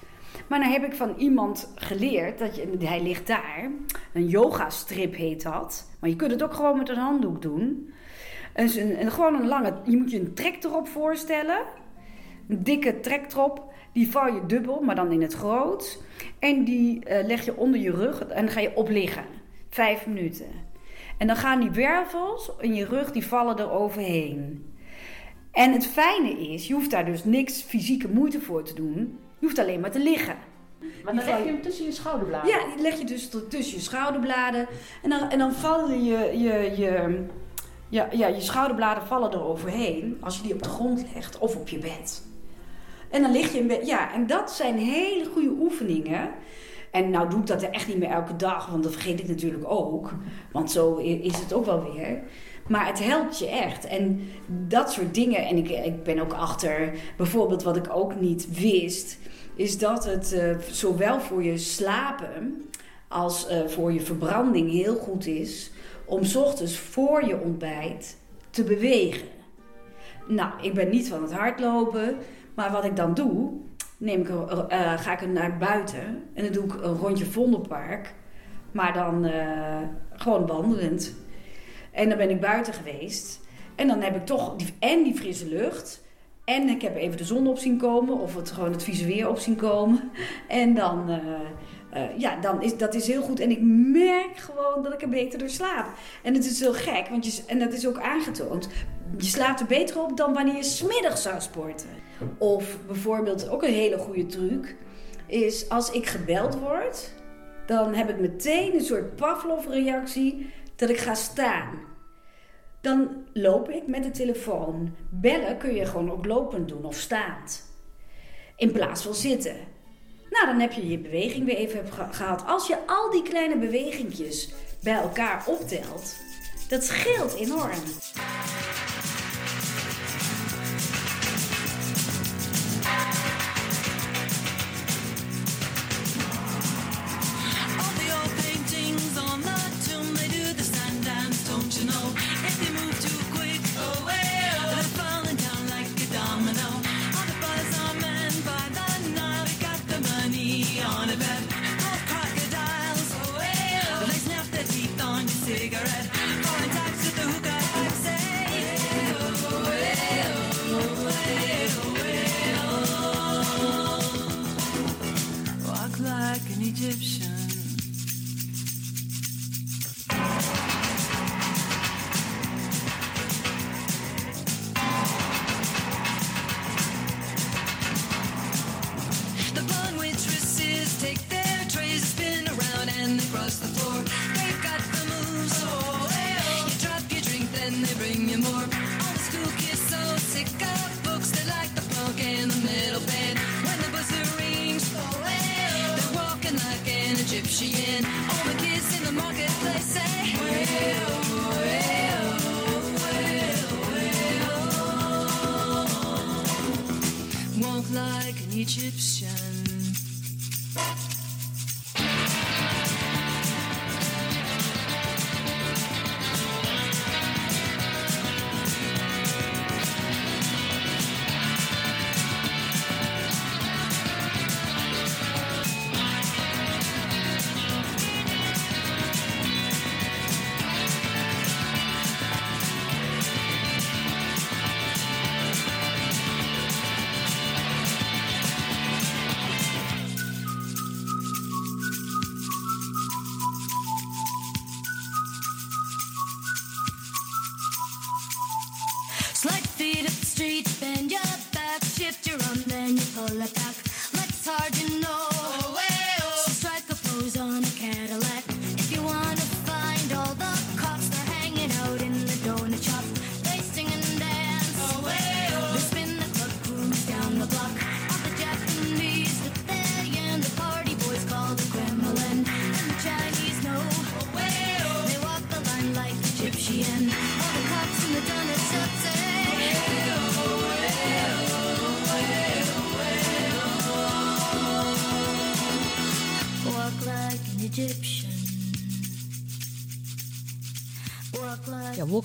Maar dan heb ik van iemand geleerd, dat je, hij ligt daar, een yoga-strip heet dat. Maar je kunt het ook gewoon met een handdoek doen. Dus een- gewoon een lange, je moet je een trek erop voorstellen. Een dikke trektrop, die vouw je dubbel, maar dan in het groot. En die eh, leg je onder je rug en dan ga je op liggen. Vijf minuten. En dan gaan die wervels in je rug, die vallen er overheen. En het fijne is, je hoeft daar dus niks fysieke moeite voor te doen. Je hoeft alleen maar te liggen. Maar dan leg je hem tussen je schouderbladen. Ja, die leg je dus tussen je schouderbladen. En dan, en dan vallen je, je, je, ja, ja, je schouderbladen vallen er overheen. Als je die op de grond legt of op je bed. En dan lig je in bed. Ja, en dat zijn hele goede oefeningen. En nou doe ik dat echt niet meer elke dag, want dat vergeet ik natuurlijk ook. Want zo is het ook wel weer. Maar het helpt je echt. En dat soort dingen. En ik, ik ben ook achter, bijvoorbeeld wat ik ook niet wist, is dat het eh, zowel voor je slapen als eh, voor je verbranding heel goed is om ochtends voor je ontbijt te bewegen. Nou, ik ben niet van het hardlopen, maar wat ik dan doe, neem ik, eh, ga ik naar buiten en dan doe ik een rondje Vondelpark, maar dan gewoon wandelend. En dan ben ik buiten geweest en dan heb ik toch die, en die frisse lucht en ik heb even de zon op zien komen of het, gewoon het vieze weer op zien komen. En dan, eh, eh, ja, dan is dat is heel goed. En ik merk gewoon dat ik er beter door slaap. En het is heel gek, want je, en dat is ook aangetoond. Je slaapt er beter op dan wanneer je smiddags zou sporten. Of bijvoorbeeld, ook een hele goede truc, is als ik gebeld word, dan heb ik meteen een soort Pavlov-reactie dat ik ga staan. Dan loop ik met de telefoon. Bellen kun je gewoon ook lopend doen of staand. In plaats van zitten. Nou, dan heb je je beweging weer even heb ge- gehad. Als je al die kleine bewegingjes bij elkaar optelt, dat scheelt enorm.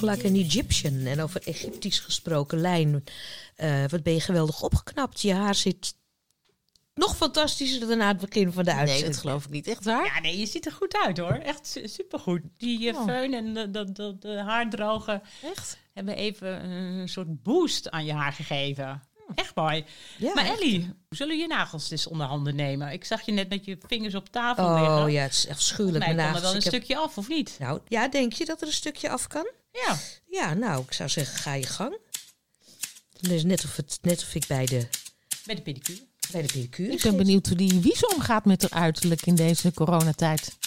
Walk Like an Egyptian. En over Egyptisch gesproken, Lijn. eh, wat ben je geweldig opgeknapt. Je haar zit nog fantastischer dan aan het begin van de uitzending. Nee, dat geloof ik niet. Echt waar? Ja, nee, je ziet er goed uit hoor. Echt su- supergoed. Die Oh. uh, föhn en de, de, de, de haardroger Echt? hebben even een soort boost aan je haar gegeven. Echt mooi. Ja, maar echt. Ellie, zullen we je nagels eens onder handen nemen? Ik zag je net met je vingers op tafel liggen. Oh ja, het is echt mij Mijn kan er wel nagels. een Ik heb- stukje af, of niet? Nou, ja, denk je dat er een stukje af kan? Ja. Ja, nou, ik zou zeggen, ga je gang. Het is net of, het, net of ik bij de, Bij de pedicure. bij de pedicure Ik ben benieuwd hoe die Wies omgaat met haar uiterlijk in deze coronatijd.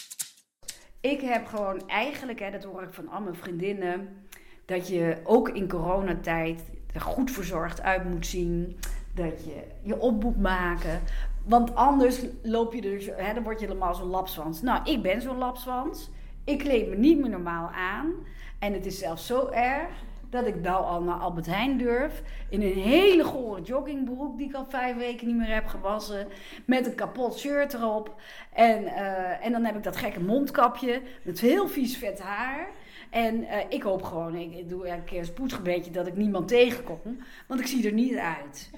Ik heb gewoon eigenlijk, hè, dat hoor ik van al mijn vriendinnen, dat je ook in coronatijd er goed verzorgd uit moet zien. Dat je je op moet maken. Want anders loop je dus, hè, dan word je helemaal zo'n lapswans. Nou, ik ben zo'n lapswans. Ik kleed me niet meer normaal aan. En het is zelfs zo erg dat ik nou al naar Albert Heijn durf. In een hele gore joggingbroek die ik al vijf weken niet meer heb gewassen. Met een kapot shirt erop. En, eh, en dan heb ik dat gekke mondkapje met heel vies vet haar. En eh, ik hoop gewoon, ik, doe elke keer een spoedgebedje dat ik niemand tegenkom. Want ik zie er niet uit.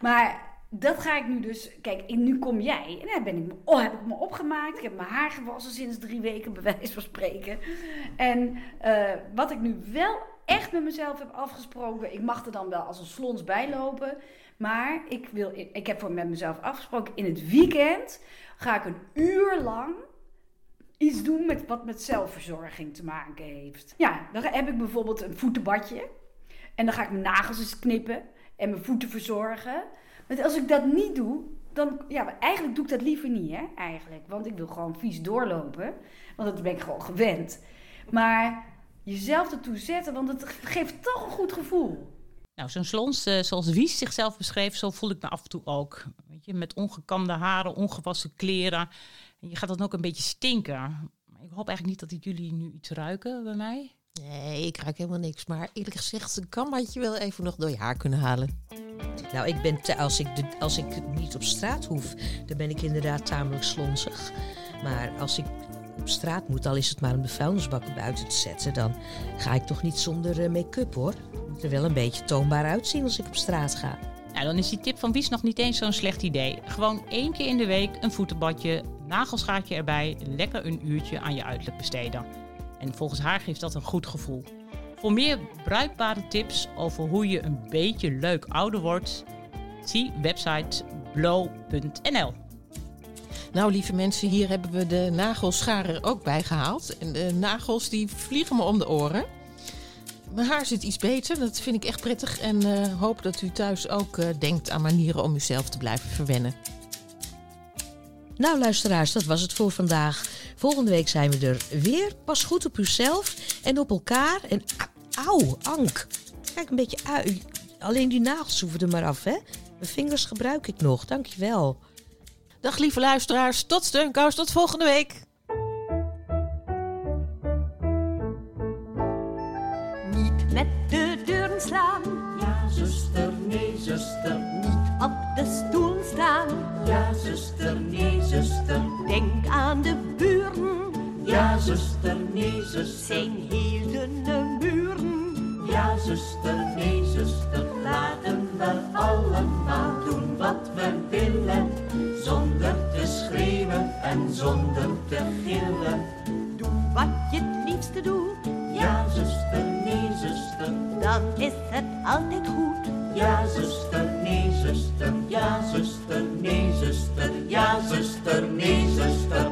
Maar dat ga ik nu dus. Kijk, nu kom jij. En dan ben ik oh, heb ik me opgemaakt. Ik heb mijn haar gewassen sinds drie weken, bij wijze van spreken. En eh, wat ik nu wel echt met mezelf heb afgesproken. Ik mag er dan wel als een slons bij lopen. Maar ik, wil, ik heb voor met mezelf afgesproken. In het weekend ga ik een uur lang iets doen met wat met zelfverzorging te maken heeft. Ja, dan heb ik bijvoorbeeld een voetenbadje. En dan ga ik mijn nagels eens knippen en mijn voeten verzorgen. Want als ik dat niet doe, dan... Ja, eigenlijk doe ik dat liever niet, hè, eigenlijk. Want ik wil gewoon vies doorlopen. Want dat ben ik gewoon gewend. Maar jezelf ertoe zetten, want het geeft toch een goed gevoel. Nou, zo'n slons, eh, zoals Wies zichzelf beschreef, zo voel ik me af en toe ook. Weet je, met ongekamde haren, ongewassen kleren. En je gaat dan ook een beetje stinken. Ik hoop eigenlijk niet dat jullie nu iets ruiken bij mij. Nee, ik ruik helemaal niks. Maar eerlijk gezegd, een kammatje wel even nog door je haar kunnen halen. Nou, ik ben te- als, ik de, als ik niet op straat hoef, dan ben ik inderdaad tamelijk slonsig. Maar als ik op straat moet, al is het maar om de vuilnisbakken buiten te zetten, dan ga ik toch niet zonder eh, make-up hoor. Ik moet er wel een beetje toonbaar uitzien als ik op straat ga. Nou, dan is die tip van Wies nog niet eens zo'n slecht idee. Gewoon één keer in de week een voetenbadje, nagelschaartje erbij, lekker een uurtje aan je uiterlijk besteden. En volgens haar geeft dat een goed gevoel. Voor meer bruikbare tips over hoe je een beetje leuk ouder wordt, zie website blow.nl. Nou, lieve mensen, hier hebben we de nagelschaar er ook bij gehaald. En de nagels die vliegen me om de oren. Mijn haar zit iets beter, dat vind ik echt prettig. En eh, hoop dat u thuis ook eh, denkt aan manieren om uzelf te blijven verwennen. Nou, luisteraars, dat was het voor vandaag. Volgende week zijn we er weer. Pas goed op uzelf en op elkaar. En auw, Ank. Kijk een beetje uit. Alleen die nagels hoeven er maar af, hè? Mijn vingers gebruik ik nog, dankjewel. Dag lieve luisteraars, tot steunkous, tot volgende week. zuster, nee, zuster. Zijn de buren. Ja, zuster, nee, zuster. Laten we allemaal doen wat we willen. Zonder te schreeuwen en zonder te gillen. Doe wat je het liefste doet. Ja, zuster, nee, zuster. Dan is het altijd goed. Ja, zuster, nee, zuster. Ja, zuster, nee, zuster. Ja, zuster, nee, zuster.